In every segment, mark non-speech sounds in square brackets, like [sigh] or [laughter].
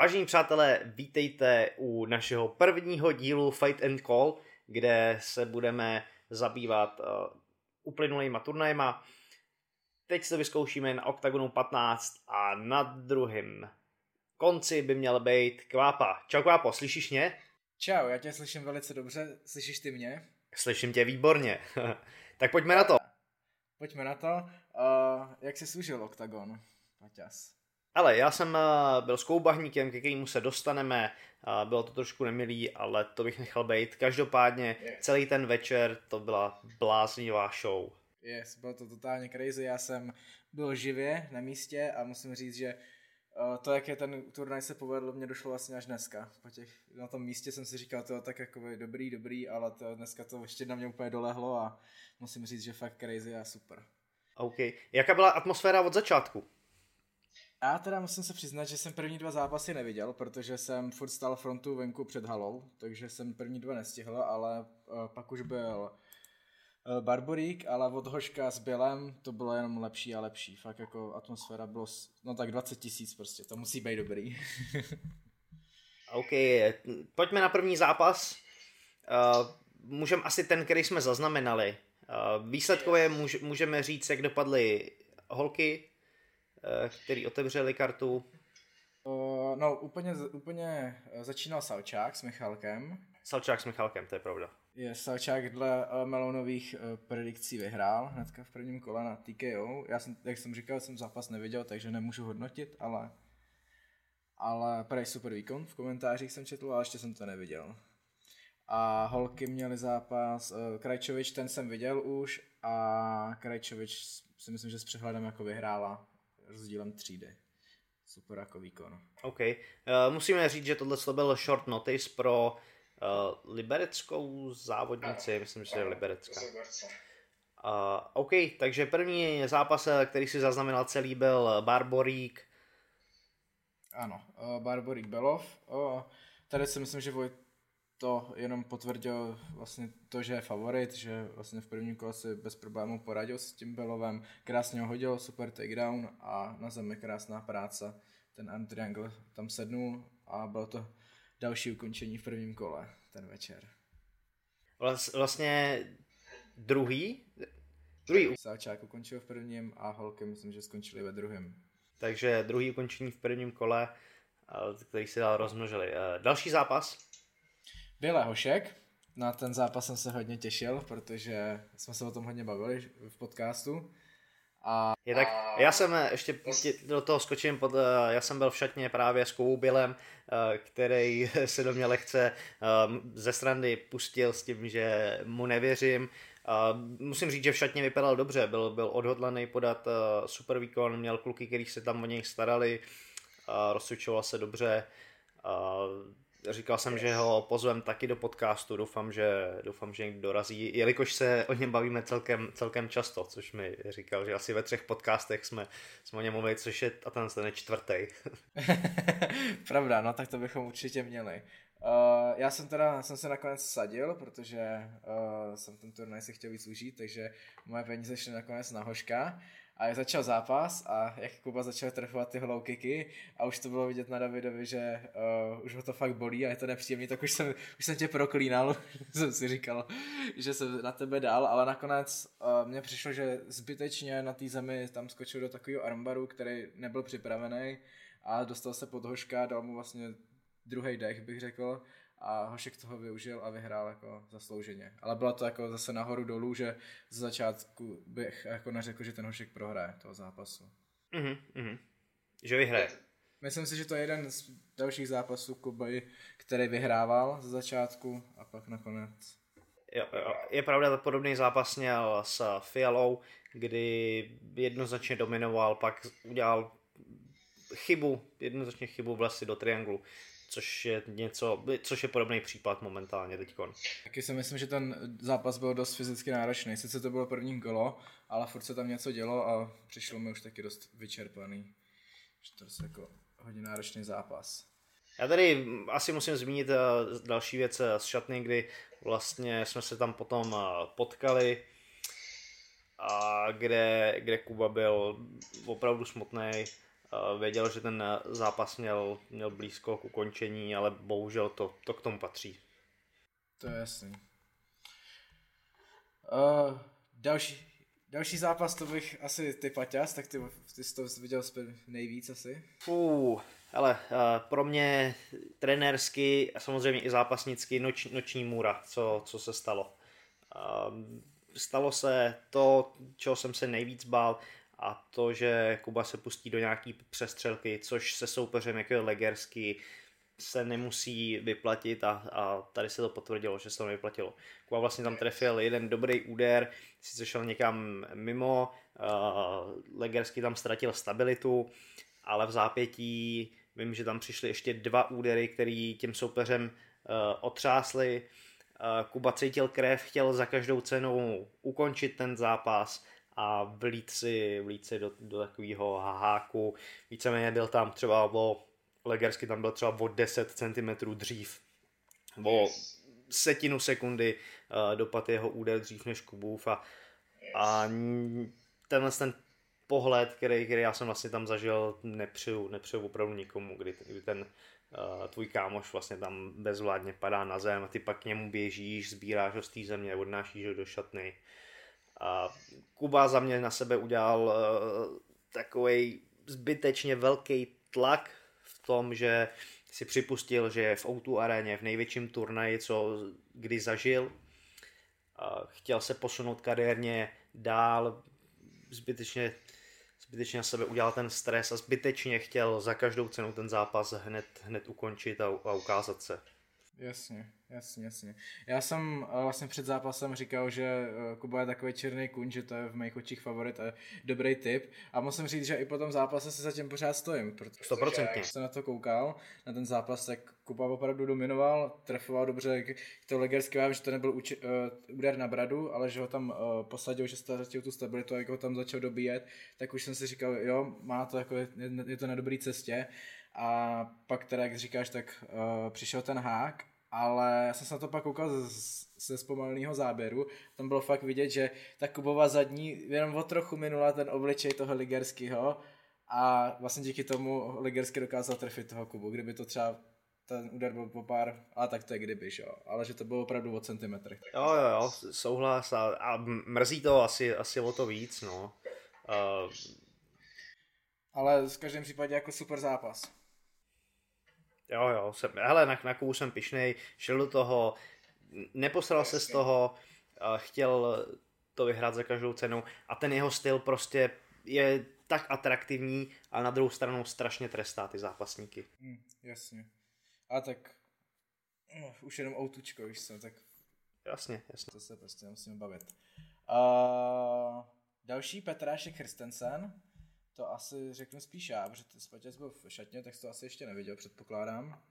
Vážení přátelé, vítejte u našeho prvního dílu Fight and Call, kde se budeme zabývat uh, uplynulýma turnajema. Teď se vyzkoušíme na OKTAGONu 15 a na druhém konci by měl být Kvápa. Čau Kvápo, slyšíš mě? Čau, já tě slyším velice dobře, slyšíš ty mě? Slyším tě výborně. [laughs] tak pojďme na to. Pojďme na to. Uh, jak jsi služil OKTAGON, Maťas? Ale já jsem uh, byl skoubahníkem, ke kterému se dostaneme. Uh, bylo to trošku nemilý, ale to bych nechal být. Každopádně yes. celý ten večer to byla bláznivá show. Yes, bylo to totálně crazy. Já jsem byl živě na místě a musím říct, že uh, to, jak je ten turnaj se povedl, mě došlo vlastně až dneska. Po těch, na tom místě jsem si říkal, to tak jako dobrý, dobrý, ale to, dneska to ještě na mě úplně dolehlo a musím říct, že fakt crazy a super. OK. Jaká byla atmosféra od začátku? Já teda musím se přiznat, že jsem první dva zápasy neviděl, protože jsem furt stál frontu venku před halou, takže jsem první dva nestihl, ale uh, pak už byl uh, Barborík, ale od Hoška s Bělem to bylo jenom lepší a lepší. Fakt jako atmosféra bylo, no tak 20 tisíc prostě, to musí být dobrý. [laughs] OK, pojďme na první zápas. Uh, můžeme asi ten, který jsme zaznamenali. Uh, výsledkově můž, můžeme říct, jak dopadly holky, Eh, který otevřeli kartu? No, úplně, úplně eh, začínal Salčák s Michalkem. Salčák s Michalkem, to je pravda. Je, Salčák dle uh, Melonových predikcí vyhrál hnedka v prvním kole na TKO. Já jsem, jak jsem říkal, jsem zápas neviděl, takže nemůžu hodnotit, ale ale prej super výkon, v komentářích jsem četl, ale ještě jsem to neviděl. A holky měly zápas, Krajčovič ten jsem viděl už a Krajčovič si myslím, že s přehledem jako vyhrála rozdílem třídy. Super jako výkon. OK. Uh, musíme říct, že tohle byl short notice pro uh, libereckou závodnici, ano. myslím, že je liberecká. Uh, OK, takže první zápas, který si zaznamenal celý, byl Barborík. Ano, uh, Barborík Belov. Uh, tady si myslím, že Vojt to jenom potvrdil vlastně to, že je favorit, že vlastně v prvním kole si bez problémů poradil s tím Belovem, krásně ho hodil, super takedown a na zemi krásná práce. Ten arm triangle tam sednul a bylo to další ukončení v prvním kole ten večer. Vlastně druhý? Druhý. Sáčák ukončil v prvním a holky myslím, že skončili ve druhém. Takže druhý ukončení v prvním kole, který si dál rozmnožili. Eh, další zápas? Bělé Hošek, na ten zápas jsem se hodně těšil, protože jsme se o tom hodně bavili v podcastu. A... Je tak, já jsem eh, ještě do toho skočím, pod, eh, já jsem byl v šatně právě s Koubylem, eh, který [laughs] se do mě lehce ze strany pustil s tím, že mu nevěřím. Musím říct, že v šatně vypadal dobře, byl, byl odhodlaný podat super výkon, měl kluky, kteří se tam o něj starali, rozcvičoval se dobře, Říkal jsem, že ho pozvem taky do podcastu, doufám, že, doufám, že někdo dorazí, jelikož se o něm bavíme celkem, celkem často, což mi říkal, že asi ve třech podcastech jsme, jsme o něm mluvili, což je a ten ten čtvrtý. [laughs] Pravda, no tak to bychom určitě měli. Uh, já jsem teda, jsem se nakonec sadil, protože uh, jsem ten turnaj si chtěl víc užít, takže moje peníze šly nakonec na hoška. A jak začal zápas a jak Kuba začal trefovat ty low kicky a už to bylo vidět na Davidovi, že uh, už ho to fakt bolí a je to nepříjemný, tak už jsem, už jsem tě proklínal, [laughs] jsem si říkal, že jsem na tebe dal, ale nakonec uh, mně přišlo, že zbytečně na té zemi tam skočil do takového armbaru, který nebyl připravený a dostal se pod hoška, dal mu vlastně druhý dech, bych řekl, a Hošek toho využil a vyhrál jako zaslouženě. Ale bylo to jako zase nahoru dolů, že z začátku bych jako neřekl, že ten Hošek prohraje toho zápasu. Mhm, mhm. Že vyhraje. Myslím si, že to je jeden z dalších zápasů Kuby, který vyhrával ze začátku a pak nakonec. Jo, jo. Je pravda, že podobný zápas měl s Fialou, kdy jednoznačně dominoval, pak udělal chybu, jednoznačně chybu vlastně do trianglu což je něco, což je podobný případ momentálně teďkon. Taky si myslím, že ten zápas byl dost fyzicky náročný. Sice to bylo první kolo, ale furt se tam něco dělo a přišlo mi už taky dost vyčerpaný. Že to je jako hodně náročný zápas. Já tady asi musím zmínit eh, další věc eh, z šatny, kdy vlastně jsme se tam potom eh, potkali a kde, kde Kuba byl opravdu smutný věděl, že ten zápas měl, měl blízko k ukončení, ale bohužel to, to k tomu patří. To je jasný. Uh, další, další zápas to bych asi ty Paťas, tak ty, ty jsi to viděl nejvíc asi. Fú, ale uh, pro mě trenérsky a samozřejmě i zápasnicky noč, noční můra, co, co se stalo. Uh, stalo se to, čeho jsem se nejvíc bál, a to, že Kuba se pustí do nějaký přestřelky, což se soupeřem jako je Legersky se nemusí vyplatit a, a tady se to potvrdilo, že se to nevyplatilo. Kuba vlastně tam trefil jeden dobrý úder, sice šel někam mimo, uh, Legersky tam ztratil stabilitu, ale v zápětí vím, že tam přišly ještě dva údery, který tím soupeřem uh, otřásly. Uh, Kuba cítil krev, chtěl za každou cenu ukončit ten zápas, a vlít si, vlít si do, do takového haháku. Víceméně byl tam třeba o, Legersky tam byl třeba o 10 cm dřív. O setinu sekundy uh, dopad jeho úder dřív než Kubův a, a tenhle ten pohled, který, který já jsem vlastně tam zažil, nepřeju, nepřeju opravdu nikomu, kdy, kdy ten uh, tvůj kámoš vlastně tam bezvládně padá na zem a ty pak k němu běžíš, sbíráš ho z té země, odnášíš ho do šatny. A Kuba za mě na sebe udělal eh, takový zbytečně velký tlak v tom, že si připustil, že je v O2 aréně v největším turnaji, co kdy zažil. Uh, chtěl se posunout kariérně dál, zbytečně, zbytečně na sebe udělal ten stres a zbytečně chtěl za každou cenu ten zápas hned, hned ukončit a, a ukázat se. Jasně. Jasně, jasně. Já jsem uh, vlastně před zápasem říkal, že uh, Kuba je takový černý kuň, že to je v mých očích favorit a dobrý tip. A musím říct, že i po tom zápase se zatím pořád stojím. Protože 100%. Když jsem na to koukal, na ten zápas, tak Kuba opravdu dominoval, trefoval dobře, to legersky vám, že to nebyl uči, uh, úder na bradu, ale že ho tam uh, posadil, že ztratil tu stabilitu a jak ho tam začal dobíjet, tak už jsem si říkal, jo, má to jako, je, je to na dobré cestě. A pak teda, jak říkáš, tak uh, přišel ten hák ale já jsem se na to pak koukal ze zpomaleného záběru, tam bylo fakt vidět, že ta Kubova zadní jenom o trochu minula ten obličej toho Ligerského a vlastně díky tomu Ligersky dokázal trefit toho Kubu, kdyby to třeba ten úder byl po pár, a tak to je kdybyž, jo. Ale že to bylo opravdu o centimetrech. Jo, jo, jo, souhlas a, a mrzí to asi, asi o to víc, no. Uh... Ale v každém případě jako super zápas. Jo, jo, jsem, hele, na, na Kubu jsem pišnej, šel do toho, neposral se z toho, chtěl to vyhrát za každou cenu a ten jeho styl prostě je tak atraktivní a na druhou stranu strašně trestá ty zápasníky. Mm, jasně. A tak uh, už jenom outučko, víš co, tak Jasně, jasně. To se prostě musíme bavit. Uh, další Petrášek Christensen, to asi řeknu spíš já, protože ty Spatěc byl v šatně, tak jsi to asi ještě neviděl, předpokládám.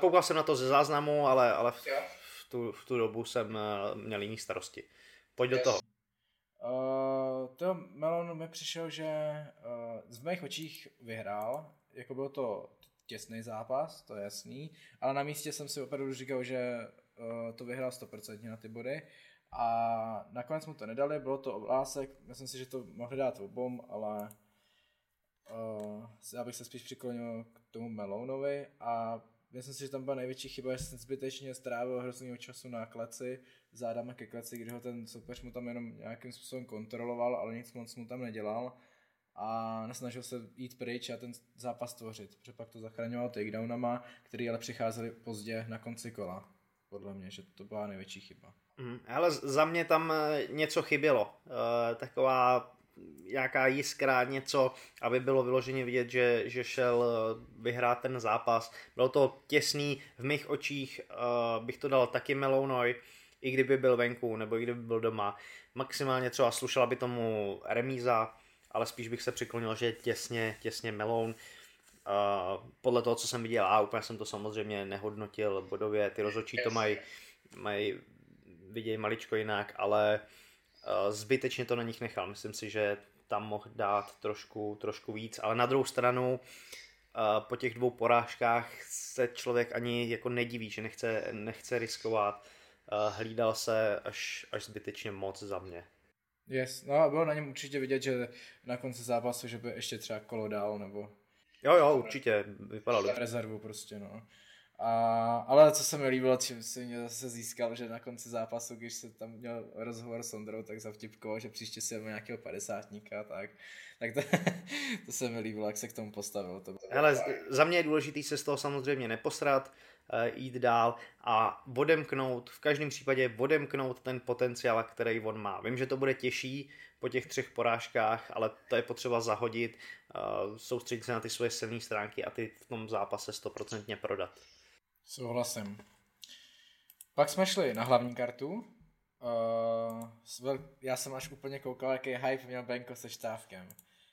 Koukal jsem na to ze záznamu, ale, ale v, v, tu, v tu dobu jsem eh, měl jiný starosti. Pojď do toho. Uh, to Melon mi přišel, že uh, v mých očích vyhrál, jako byl to těsný zápas, to je jasný, ale na místě jsem si opravdu říkal, že uh, to vyhrál 100% na ty body a nakonec mu to nedali, bylo to oblásek, myslím si, že to mohli dát obom, ale uh, já bych se spíš přiklonil k tomu Melounovi a myslím si, že tam byla největší chyba, že jsem zbytečně strávil hroznýho času na kleci, zádama ke kleci, kdy ho ten soupeř mu tam jenom nějakým způsobem kontroloval, ale nic moc mu tam nedělal a nesnažil se jít pryč a ten zápas tvořit, protože pak to zachraňoval takedownama, který ale přicházeli pozdě na konci kola. Podle mě, že to byla největší chyba. Mm, ale za mě tam eh, něco chybělo. E, taková nějaká jiskra, něco, aby bylo vyloženě vidět, že, že šel eh, vyhrát ten zápas. Bylo to těsný, v mých očích uh, bych to dal taky Melounoj, i kdyby byl venku, nebo i kdyby byl doma. Maximálně třeba slušela by tomu remíza, ale spíš bych se přiklonil, že těsně, těsně Meloun. Uh, podle toho, co jsem viděl, a úplně jsem to samozřejmě nehodnotil bodově, ty rozhodčí to mají, mají vidějí maličko jinak, ale uh, zbytečně to na nich nechal. Myslím si, že tam mohl dát trošku, trošku víc, ale na druhou stranu eh, po těch dvou porážkách se člověk ani jako nediví, že nechce, nechce riskovat. Eh, hlídal se až, až zbytečně moc za mě. Yes, no a bylo na něm určitě vidět, že na konci zápasu, že by ještě třeba kolo dál, nebo Jo, jo, určitě, vypadal Rezervu prostě, no. A, ale co se mi líbilo, čím si mě zase získal, že na konci zápasu, když se tam měl rozhovor s Ondrou, tak zavtipkoval, že příště si nějakého padesátníka, tak, tak to, [laughs] to se mi líbilo, jak se k tomu postavil. To Hele, za mě je důležité se z toho samozřejmě neposrat, eh, jít dál a odemknout, v každém případě odemknout ten potenciál, který on má. Vím, že to bude těžší po těch třech porážkách, ale to je potřeba zahodit, eh, soustředit se na ty svoje silné stránky a ty v tom zápase stoprocentně prodat. Souhlasím. Pak jsme šli na hlavní kartu. Uh, já jsem až úplně koukal, jaký hype měl Benko se štávkem.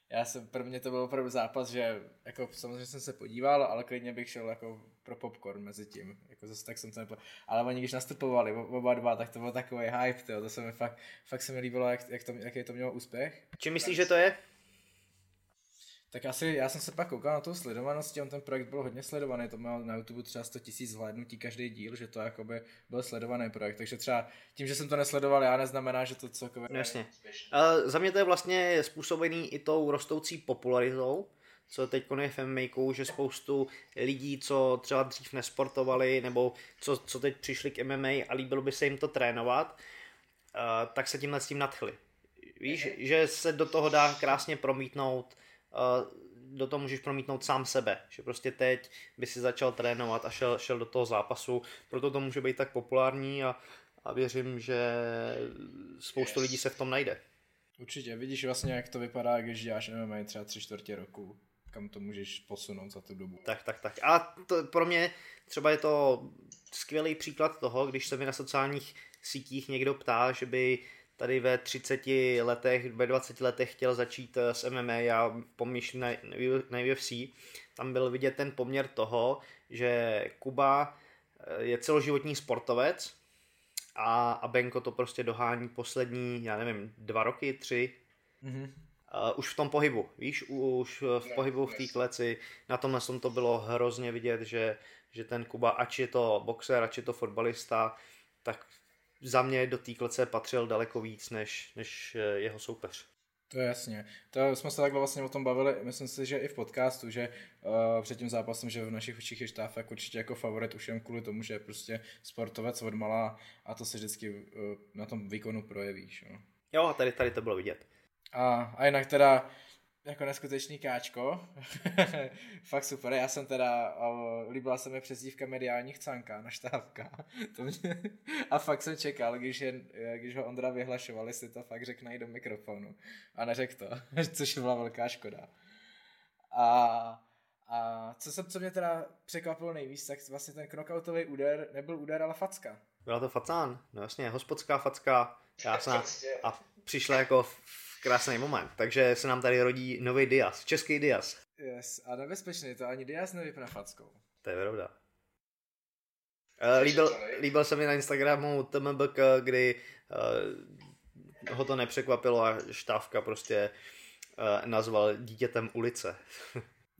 Já jsem, pro mě to byl opravdu zápas, že jako samozřejmě jsem se podíval, ale klidně bych šel jako pro popcorn mezi tím. Jako zase tak jsem to nepo... Ale oni když nastupovali oba dva, tak to byl takový hype, tyjo. to se mi fakt, fakt se mi líbilo, jak, jak to, jaký to mělo úspěch. Čím myslíš, že to je? Tak asi, já jsem se pak koukal na tu sledovanosti, on ten projekt byl hodně sledovaný, to měl na YouTube třeba 100 000 zhlédnutí každý díl, že to jakoby byl sledovaný projekt, takže třeba tím, že jsem to nesledoval já, neznamená, že to celkově... No, jasně. Uh, za mě to je vlastně způsobený i tou rostoucí popularitou, co teď je v MMA, že spoustu lidí, co třeba dřív nesportovali, nebo co, co teď přišli k MMA a líbilo by se jim to trénovat, uh, tak se tímhle s tím nadchli. Víš, že se do toho dá krásně promítnout do toho můžeš promítnout sám sebe, že prostě teď by si začal trénovat a šel, šel do toho zápasu, proto to může být tak populární a, a věřím, že spoustu lidí se v tom najde. Určitě, vidíš vlastně, jak to vypadá, když děláš MMA třeba tři čtvrtě roku, kam to můžeš posunout za tu dobu. Tak, tak, tak. A to, pro mě třeba je to skvělý příklad toho, když se mi na sociálních sítích někdo ptá, že by tady ve 30 letech, ve 20 letech chtěl začít eh, s MMA a pomýšlí na, na UFC, tam byl vidět ten poměr toho, že Kuba eh, je celoživotní sportovec a, a Benko to prostě dohání poslední, já nevím, dva roky, tři, mm-hmm. Uh, už v tom pohybu, víš, už v pohybu v té kleci, na tomhle tom to bylo hrozně vidět, že, že ten Kuba, ač je to boxer, ač je to fotbalista, tak za mě do té klece patřil daleko víc než, než eh, jeho soupeř. To je jasně. To jsme se takhle vlastně o tom bavili, myslím si, že i v podcastu, že uh, před tím zápasem, že v našich očích je Štáfek určitě jako favorit už jen kvůli tomu, že je prostě sportovec od malá a to se vždycky uh, na tom výkonu projevíš. Jo, jo a tady, tady to bylo vidět. A, a jinak teda jako neskutečný káčko. [laughs] Fakt super. Já jsem teda, líbila se mi přezdívka mediálních canka, naštávka. [laughs] to mě, a fakt jsem čekal, když, je, když ho Ondra vyhlašoval, jestli to fakt řekne i do mikrofonu. A neřekl to, [laughs] což byla velká škoda. A, a co, se, co mě teda překvapilo nejvíc, tak vlastně ten knockoutový úder nebyl úder, ale facka. Byla to facán, no jasně, hospodská facka. Já jsem, a přišla jako krásný moment. Takže se nám tady rodí nový Diaz, český Diaz. Yes, a nebezpečný, to ani Diaz nevypadá fackou. To je pravda. Uh, líbil, líbil se mi na Instagramu TMBK, kdy uh, ho to nepřekvapilo a štávka prostě uh, nazval dítětem ulice.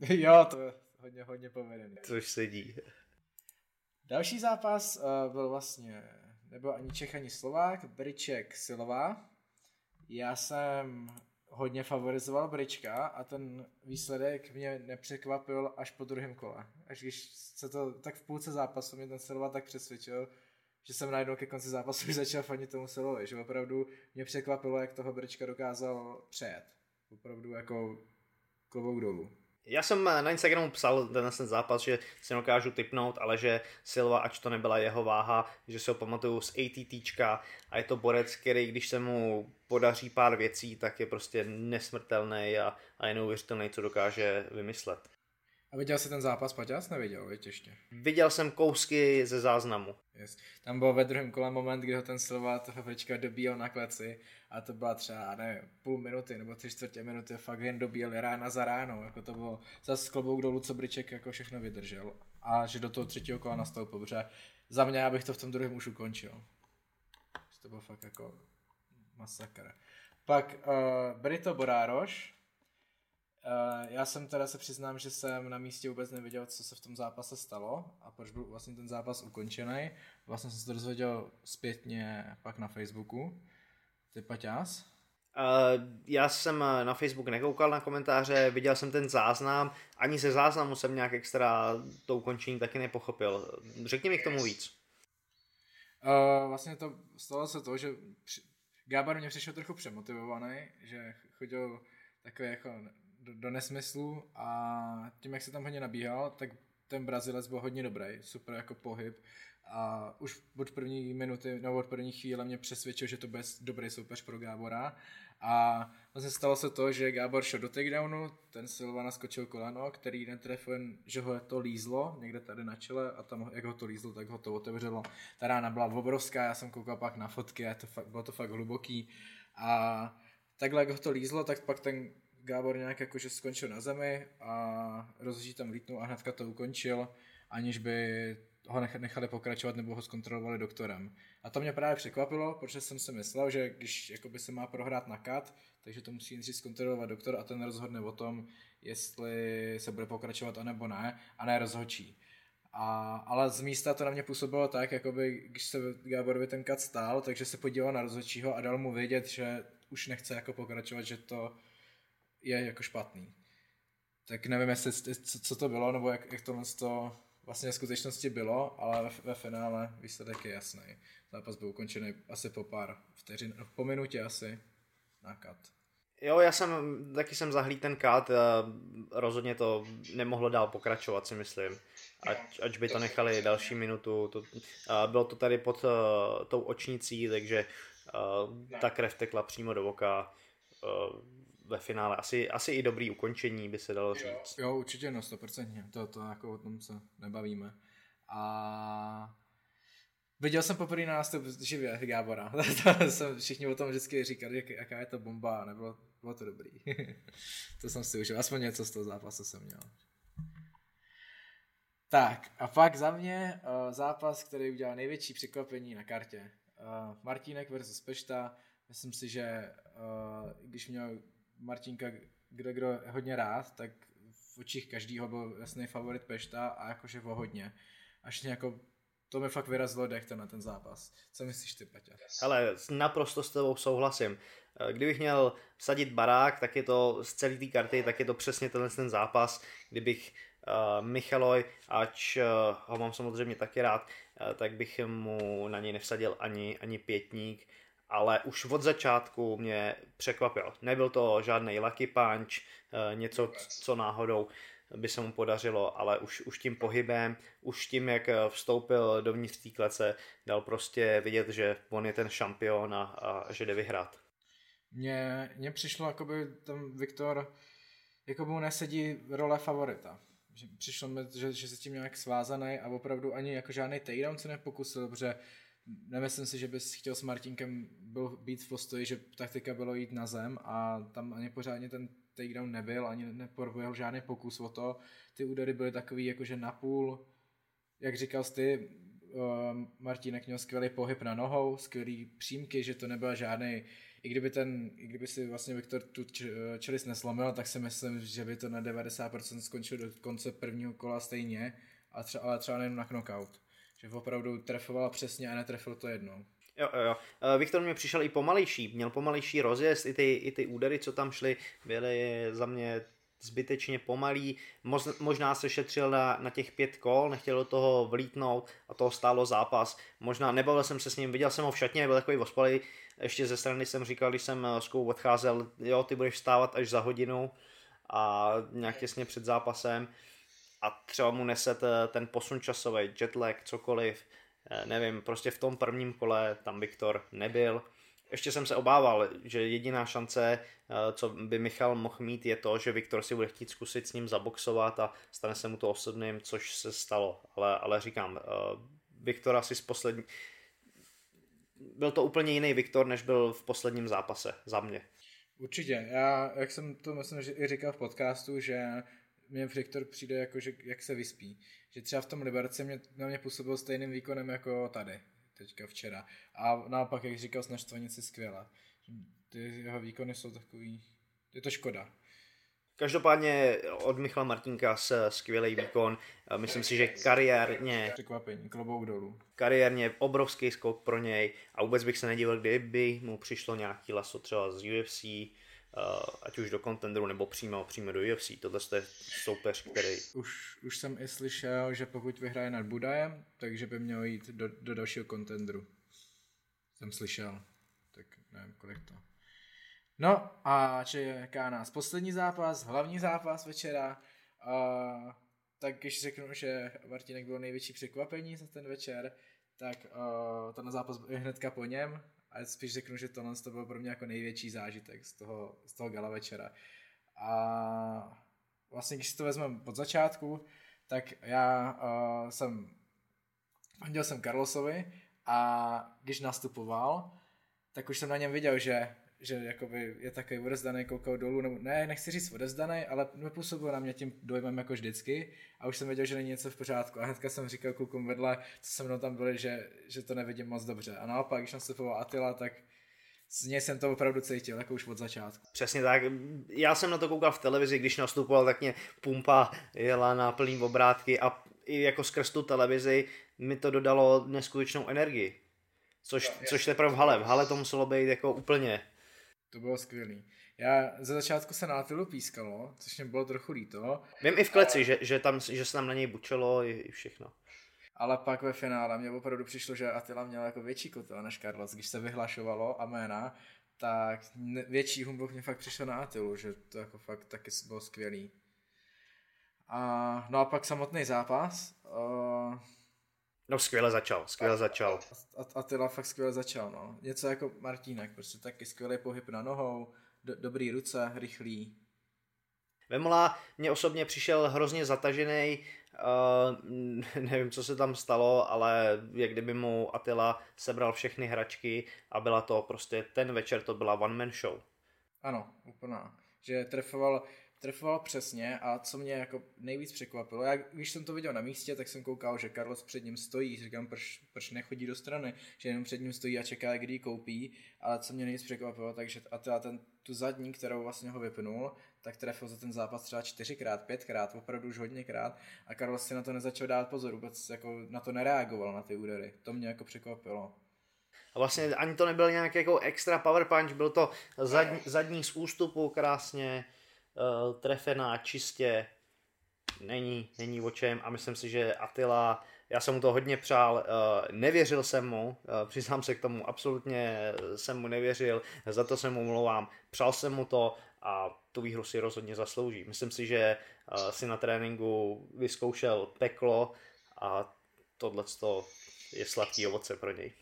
[laughs] jo, to je hodně, hodně povedený. Což sedí. Další zápas uh, byl vlastně, nebyl ani Čech, ani Slovák, Briček Silová. Já jsem hodně favorizoval Brička a ten výsledek mě nepřekvapil až po druhém kole. Až když se to tak v půlce zápasu mě ten Silva tak přesvědčil, že jsem najednou ke konci zápasu [laughs] už začal fanit tomu Silovi, že opravdu mě překvapilo, jak toho Brička dokázal přejet. Opravdu jako klobouk dolů. Já jsem na Instagramu psal ten, zápas, že si dokážu typnout, ale že Silva, ač to nebyla jeho váha, že si ho pamatuju z ATTčka a je to borec, který když se mu podaří pár věcí, tak je prostě nesmrtelný a, a je neuvěřitelný, co dokáže vymyslet. A viděl jsi ten zápas, Paťas? Neviděl, víš ještě. Viděl jsem kousky ze záznamu. Yes. Tam byl ve druhém kole moment, kdy ho ten Silva toho Brička dobíjel na kleci a to byla třeba, ne, půl minuty nebo tři čtvrtě minuty, fakt jen dobíjel rána za ránou, jako to bylo zase klobouk dolů, co Briček jako všechno vydržel a že do toho třetího kola nastoupil, protože za mě, abych to v tom druhém už ukončil. To bylo fakt jako masakr. Pak uh, Brito Borároš, já jsem teda se přiznám, že jsem na místě vůbec nevěděl, co se v tom zápase stalo a proč byl vlastně ten zápas ukončený. Vlastně jsem se to dozvěděl zpětně pak na Facebooku. Ty Paťás? já jsem na Facebook nekoukal na komentáře, viděl jsem ten záznam, ani ze záznamu jsem nějak extra to ukončení taky nepochopil. Řekni mi k tomu víc. Uh, vlastně to stalo se to, že při, Gábar mě přišel trochu přemotivovaný, že chodil takový jako do, do nesmyslu a tím, jak se tam hodně nabíhal, tak ten Brazilec byl hodně dobrý, super jako pohyb a už od první minuty, nebo od první chvíle mě přesvědčil, že to bude dobrý soupeř pro Gábora a vlastně stalo se to, že Gábor šel do takedownu, ten Silva naskočil koleno, který netrefil, že ho to lízlo někde tady na čele a tam, jak ho to lízlo, tak ho to otevřelo. Ta rána byla obrovská, já jsem koukal pak na fotky a to fakt, bylo to fakt hluboký. A takhle, jak ho to lízlo, tak pak ten Gábor nějak jakože skončil na zemi a rozhodčí tam lítnul a hnedka to ukončil, aniž by ho nechali pokračovat nebo ho zkontrolovali doktorem. A to mě právě překvapilo, protože jsem si myslel, že když jakoby se má prohrát na kat, takže to musí nejdřív zkontrolovat doktor a ten rozhodne o tom, jestli se bude pokračovat anebo ne, a ne rozhodčí. A, ale z místa to na mě působilo tak, jakoby, když se Gáborovi ten kat stál, takže se podíval na rozhodčího a dal mu vědět, že už nechce jako pokračovat, že to je jako špatný. Tak nevím, jestli, co to bylo, nebo jak, jak tohle to vlastně v skutečnosti bylo, ale ve, ve finále výsledek je jasný. Zápas byl ukončený asi po pár vteřin, po minutě asi na kat. Jo, já jsem, taky jsem zahlíd ten kat, rozhodně to nemohlo dál pokračovat, si myslím. Ať, ať by to nechali další minutu. To, bylo to tady pod uh, tou očnicí, takže uh, ta krev tekla přímo do oka. Uh, ve finále. Asi, asi i dobrý ukončení by se dalo říct. Jo, určitě no, 100%. To, to jako o tom se nebavíme. A Viděl jsem poprvé na nástup živě Gábora. [laughs] jsem, všichni o tom vždycky říkali, jak, jaká je to bomba, nebylo bylo to dobrý. [laughs] to jsem si užil, aspoň něco z toho zápasu jsem měl. Tak, a pak za mě uh, zápas, který udělal největší překvapení na kartě. Uh, Martínek versus Pešta. Myslím si, že uh, když měl Martinka kdo hodně rád, tak v očích každýho byl jasný favorit Pešta a jakože o hodně. Až jako to mi fakt vyrazilo dech na ten zápas. Co myslíš ty, Paťa? Ale naprosto s tebou souhlasím. Eh, kdybych měl sadit barák, tak je to z celé té karty, tak je to přesně tenhle ten zápas. Kdybych uh, Michaloj, ač uh, ho mám samozřejmě taky rád, uh, tak bych mu na něj nevsadil ani, ani pětník ale už od začátku mě překvapil. Nebyl to žádný lucky punch, eh, něco, co náhodou by se mu podařilo, ale už, už tím pohybem, už tím, jak eh, vstoupil dovnitř té klece, dal prostě vidět, že on je ten šampion a, a že jde vyhrát. Mně, mně přišlo, jako by tam Viktor, jako mu nesedí role favorita. Přišlo mi, že, že se tím nějak svázaný a opravdu ani jako žádný takedown se nepokusil, protože nemyslím si, že bys chtěl s Martinkem byl být v postoji, že taktika bylo jít na zem a tam ani pořádně ten takedown nebyl, ani neproběhl žádný pokus o to. Ty údery byly takový jakože napůl, jak říkal ty, uh, Martínek měl skvělý pohyb na nohou, skvělý přímky, že to nebyl žádný, i kdyby ten, i kdyby si vlastně Viktor tu čelis neslomil, tak si myslím, že by to na 90% skončilo do konce prvního kola stejně, ale třeba, ale třeba nejen na knockout že opravdu trefovala přesně a netrefil to jednou. Jo, jo, jo. Eh, Viktor mě přišel i pomalejší, měl pomalejší rozjezd, i ty, i ty údery, co tam šly, byly za mě zbytečně pomalý, možná se šetřil na, na těch pět kol, nechtěl do toho vlítnout a toho stálo zápas. Možná nebavil jsem se s ním, viděl jsem ho v šatně, byl takový ospalý, ještě ze strany jsem říkal, když jsem s Kou odcházel, jo, ty budeš vstávat až za hodinu a nějak těsně před zápasem a třeba mu nese ten posun časový, jetlag, cokoliv, eh, nevím, prostě v tom prvním kole tam Viktor nebyl. Ještě jsem se obával, že jediná šance, eh, co by Michal mohl mít, je to, že Viktor si bude chtít zkusit s ním zaboxovat a stane se mu to osobným, což se stalo. Ale, ale říkám, eh, Viktor asi z poslední... Byl to úplně jiný Viktor, než byl v posledním zápase, za mě. Určitě. Já, jak jsem to myslím, že i říkal v podcastu, že mě Viktor přijde jako, že jak se vyspí. Že třeba v tom Liberce mě, na mě působil stejným výkonem jako tady, teďka včera. A naopak, jak říkal, s Štvanici skvěle. Ty jeho výkony jsou takový, je to škoda. Každopádně od Michala Martinka se skvělý výkon. Myslím si, že kariérně... Překvapení, klobouk dolů. Kariérně obrovský skok pro něj a vůbec bych se nedivil, kdyby mu přišlo nějaký laso třeba z UFC, ať už do contendru nebo přímo, přímo do UFC. Tohle je soupeř, který... Už, už jsem i slyšel, že pokud vyhraje nad Budajem, takže by měl jít do, do dalšího contendru. Jsem slyšel. Tak nevím, kolik to. No a čeká nás poslední zápas, hlavní zápas večera. A, tak když řeknu, že Martinek byl největší překvapení za ten večer, tak uh, ten zápas byl hnedka po něm a spíš řeknu, že tohle to byl pro mě jako největší zážitek z toho, z toho gala večera. A vlastně, když si to vezmeme od začátku, tak já uh, jsem fandil jsem Carlosovi a když nastupoval, tak už jsem na něm viděl, že že jakoby je takový odezdaný, koukal dolů, nebo ne, nechci říct odezdaný, ale nepůsobil na mě tím dojmem jako vždycky a už jsem věděl, že není něco v pořádku a hnedka jsem říkal klukům vedle, co se mnou tam byli, že, že to nevidím moc dobře a naopak, když nastupoval Attila, tak z něj jsem to opravdu cítil, jako už od začátku. Přesně tak. Já jsem na to koukal v televizi, když nastupoval, tak mě pumpa jela na plný obrátky a i jako skrz tu televizi mi to dodalo neskutečnou energii. Což, což teprve v hale. V hale to muselo být jako úplně to bylo skvělý. Já ze začátku se na Atilu pískalo, což mě bylo trochu líto. Vím i v kleci, ale... že, že, tam, že se tam na něj bučelo i, i všechno. Ale pak ve finále mě opravdu přišlo, že Atila měl jako větší kotel než Carlos. Když se vyhlašovalo a jména, tak větší humbuk mě fakt přišel na Atilu, že to jako fakt taky bylo skvělý. A, no a pak samotný zápas. Uh, No skvěle začal, skvěle začal. A, a Tyla fakt skvěle začal, no. Něco jako Martínek, prostě taky skvělý pohyb na nohou, do, dobrý ruce, rychlý. Vemola mě osobně přišel hrozně zatažený, uh, nevím, co se tam stalo, ale jak kdyby mu Atila sebral všechny hračky a byla to prostě, ten večer to byla one man show. Ano, úplná. Že trefoval trefoval přesně a co mě jako nejvíc překvapilo, já když jsem to viděl na místě, tak jsem koukal, že Carlos před ním stojí, říkám, proč, proč nechodí do strany, že jenom před ním stojí a čeká, kdy ji koupí, ale co mě nejvíc překvapilo, takže a teda ten, tu zadní, kterou vlastně ho vypnul, tak trefil za ten zápas třeba čtyřikrát, pětkrát, opravdu už hodněkrát. A Carlos si na to nezačal dát pozor, vůbec jako na to nereagoval na ty údery, to mě jako překvapilo. A vlastně ani to nebyl nějaký jako extra power punch, byl to zadní, zadní z ústupu krásně, uh, trefená čistě, není, není o čem a myslím si, že Attila, já jsem mu to hodně přál, uh, nevěřil jsem mu, uh, přiznám se k tomu, absolutně jsem mu nevěřil, za to se mu mluvám, přál jsem mu to a tu výhru si rozhodně zaslouží. Myslím si, že uh, si na tréninku vyzkoušel peklo a tohle je sladký ovoce pro něj.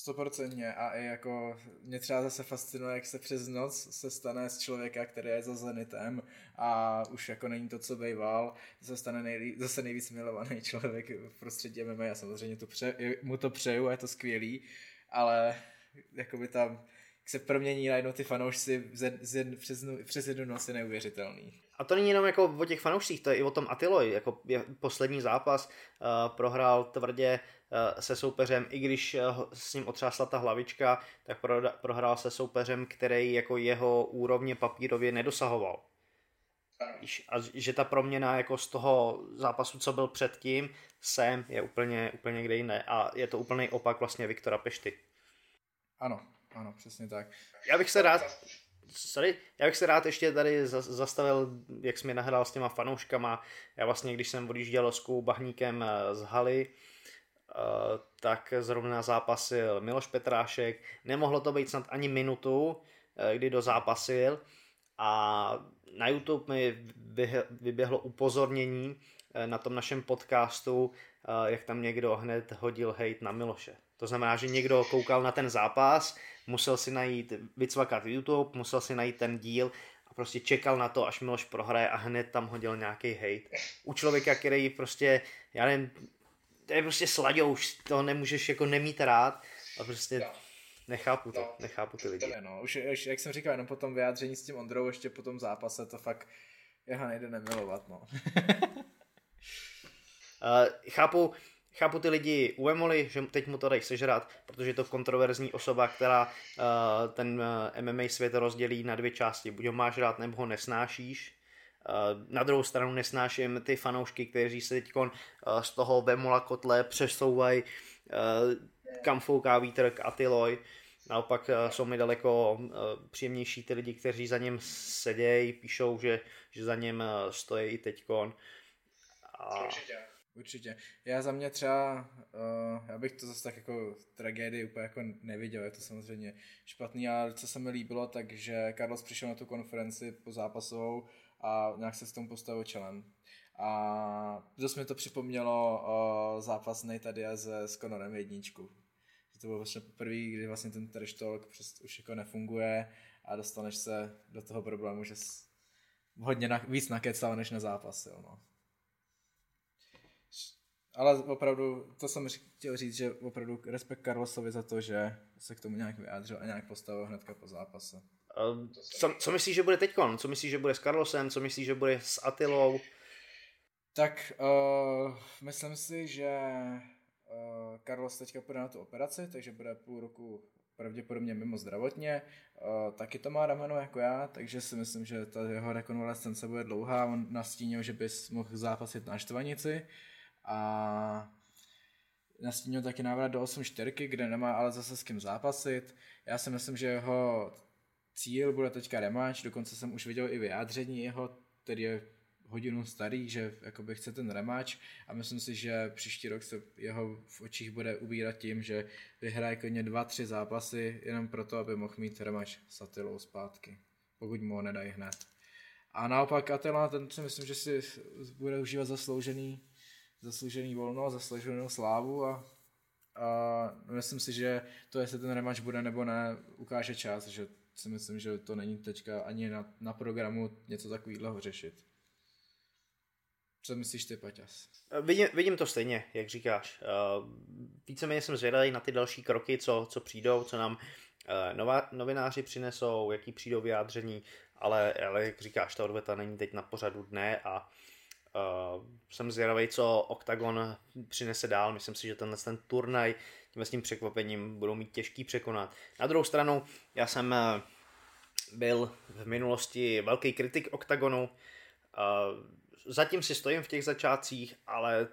Stoprocentně a i jako mě třeba zase fascinuje, jak se přes noc se stane z člověka, který je za Zenitem a už jako není to, co býval, se stane nejlí, zase nejvíc milovaný člověk v prostředí MMA. Já samozřejmě to pře, mu to přeju a je to skvělý, ale jako by tam se promění najednou ty fanoušci z, z, přes, přes jednu noc je neuvěřitelný. A to není jenom jako o těch fanoušcích, to je i o tom Atiloj. Jako poslední zápas uh, prohrál tvrdě uh, se soupeřem, i když uh, s ním otřásla ta hlavička, tak pro, prohrál se soupeřem, který jako jeho úrovně papírově nedosahoval. A že ta proměna jako z toho zápasu, co byl předtím, sem je úplně, úplně kde jiné. A je to úplný opak vlastně Viktora Pešty. Ano, ano, přesně tak. Já bych se rád, sorry, já bych se rád ještě tady zastavil, jak jsi mi nahrál s těma fanouškama. Já vlastně, když jsem odjížděl s Bahníkem eh, z haly, eh, tak zrovna zápasil Miloš Petrášek. Nemohlo to být snad ani minutu, eh, kdy do zápasil a na YouTube mi vyběhlo upozornění na tom našem podcastu, jak tam někdo hned hodil hate na Miloše. To znamená, že někdo koukal na ten zápas, musel si najít, vycvakat YouTube, musel si najít ten díl a prostě čekal na to, až Miloš prohraje a hned tam hodil nějaký hate. U člověka, který prostě, já nevím, to je prostě sladěuš, to nemůžeš jako nemít rád a prostě nechápu to, nechápu ty lidi. No, už, už, jak jsem říkal, jenom po tom vyjádření s tím Ondrou, ještě po tom zápase, to fakt, jeho nejde nemilovat, no. uh, [laughs] chápu, Chápu ty lidi u Emoli, že teď mu to dají sežrat, protože je to kontroverzní osoba, která uh, ten uh, eh, MMA svět rozdělí na dvě části. Buď ho máš rád, nebo ho nesnášíš. Na druhou stranu nesnáším ty fanoušky, kteří se teď z toho Vemola kotle přesouvají kam fouká vítr k Atiloy. Naopak jsou mi daleko příjemnější ty lidi, kteří za ním sedějí, píšou, že, že za ním stojí i teďkon. A... Určitě. Určitě. Já za mě třeba, uh, já bych to zase tak jako tragédii úplně jako neviděl, je to samozřejmě špatný, ale co se mi líbilo, takže Carlos přišel na tu konferenci po zápasovou a nějak se s tomu postavil čelem. A dost mi to připomnělo uh, zápas Nate Diaz s Conorem jedničku. To bylo vlastně poprvé, kdy vlastně ten trash talk přes, už jako nefunguje a dostaneš se do toho problému, že hodně na, víc nakecal než na zápas. Jo, no. Ale opravdu, to jsem chtěl říct, že opravdu respekt Carlosovi za to, že se k tomu nějak vyjádřil a nějak postavil hnedka po zápase. co, co myslíš, že bude teďkon? Co myslíš, že bude s Carlosem? Co myslíš, že bude s Atilou? Tak uh, myslím si, že uh, Carlos teďka půjde na tu operaci, takže bude půl roku pravděpodobně mimo zdravotně. Uh, taky to má rameno jako já, takže si myslím, že ta jeho rekonvalescence bude dlouhá. On nastínil, že bys mohl zápasit na štvanici a nastínil taky návrat do 8-4, kde nemá ale zase s kým zápasit. Já si myslím, že jeho cíl bude teďka rematch, dokonce jsem už viděl i vyjádření jeho, který je hodinu starý, že jakoby chce ten rematch a myslím si, že příští rok se jeho v očích bude ubírat tím, že vyhraje klidně dva, tři zápasy jenom proto, aby mohl mít rematch s Atilou zpátky, pokud mu ho nedají hned. A naopak Atila, ten si myslím, že si bude užívat zasloužený, zasloužený volno, zaslouženou slávu a, a myslím si, že to, jestli ten rematch bude nebo ne, ukáže čas, že si myslím, že to není teďka ani na, na programu něco takového řešit. Co myslíš ty, Paťas? Vidím, vidím to stejně, jak říkáš. Víceméně jsem zvědavý na ty další kroky, co, co přijdou, co nám nová, novináři přinesou, jaký přijdou vyjádření, ale, ale jak říkáš, ta odveta není teď na pořadu dne a uh, jsem zvědavý, co Octagon přinese dál. Myslím si, že tenhle ten turnaj tím s tím překvapením budou mít těžký překonat. Na druhou stranu, já jsem byl v minulosti velký kritik Octagonu. Uh, zatím si stojím v těch začátcích, ale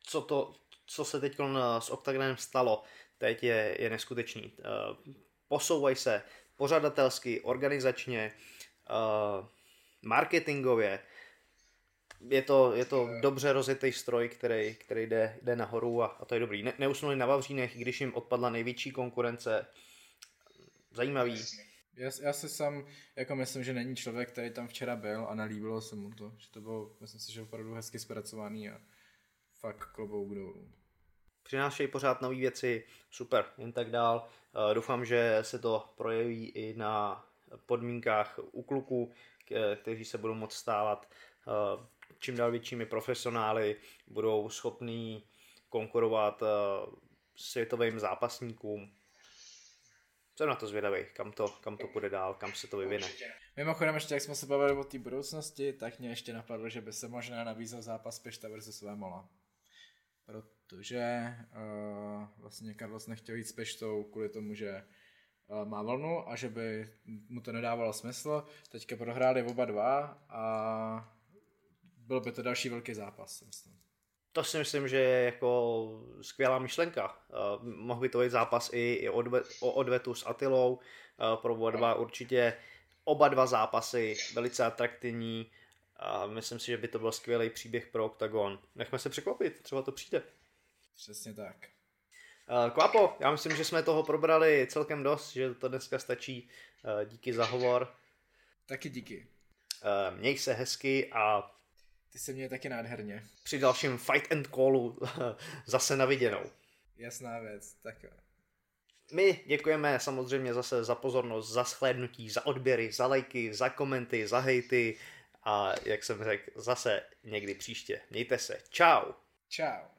co, to, co se teď s Octagonem stalo, teď je, je neskutečný. Uh, posouvají se pořadatelsky, organizačně, marketingově. Je to, je to dobře rozjetý stroj, který, který jde, jde nahoru a, a to je dobrý. Ne, neusnuli na Vavřínech, když jim odpadla největší konkurence. Zajímavý. Já, já si sám jako myslím, že není člověk, který tam včera byl a nelíbilo se mu to. Že to bylo, myslím si, že opravdu hezky zpracovaný a fakt klobouk dolů. Přinášejí pořád nové věci, super, jen tak dál. Uh, doufám, že se to projeví i na podmínkách u kluků, kteří se budou moct stávat uh, čím dál většími profesionály, budou schopní konkurovat uh, světovým zápasníkům, jsem na to zvědavý, kam to, kam to půjde dál, kam se to vyvine. Mimochodem, ještě jak jsme se bavili o té budoucnosti, tak mě ještě napadlo, že by se možná nabízel zápas Pešta versus Vémola. Protože uh, vlastně Carlos nechtěl jít s Peštou kvůli tomu, že uh, má vlnu a že by mu to nedávalo smysl. Teďka prohráli oba dva a byl by to další velký zápas, myslím. To si myslím, že je jako skvělá myšlenka. Uh, mohl by to být zápas i, i odve, o odvetu s Atilou. Uh, pro oba dva určitě oba dva zápasy velice atraktivní. A myslím si, že by to byl skvělý příběh pro Octagon. Nechme se překvapit, třeba to přijde. Přesně tak. Uh, Kvapo, já myslím, že jsme toho probrali celkem dost, že to dneska stačí. Uh, díky za hovor. Taky díky. Uh, měj se hezky a ty se mě taky nádherně. Při dalším fight and callu [laughs] zase na viděnou. Jasná věc, tak jo. My děkujeme samozřejmě zase za pozornost, za shlédnutí, za odběry, za lajky, za komenty, za hejty a jak jsem řekl, zase někdy příště. Mějte se. Ciao. Ciao.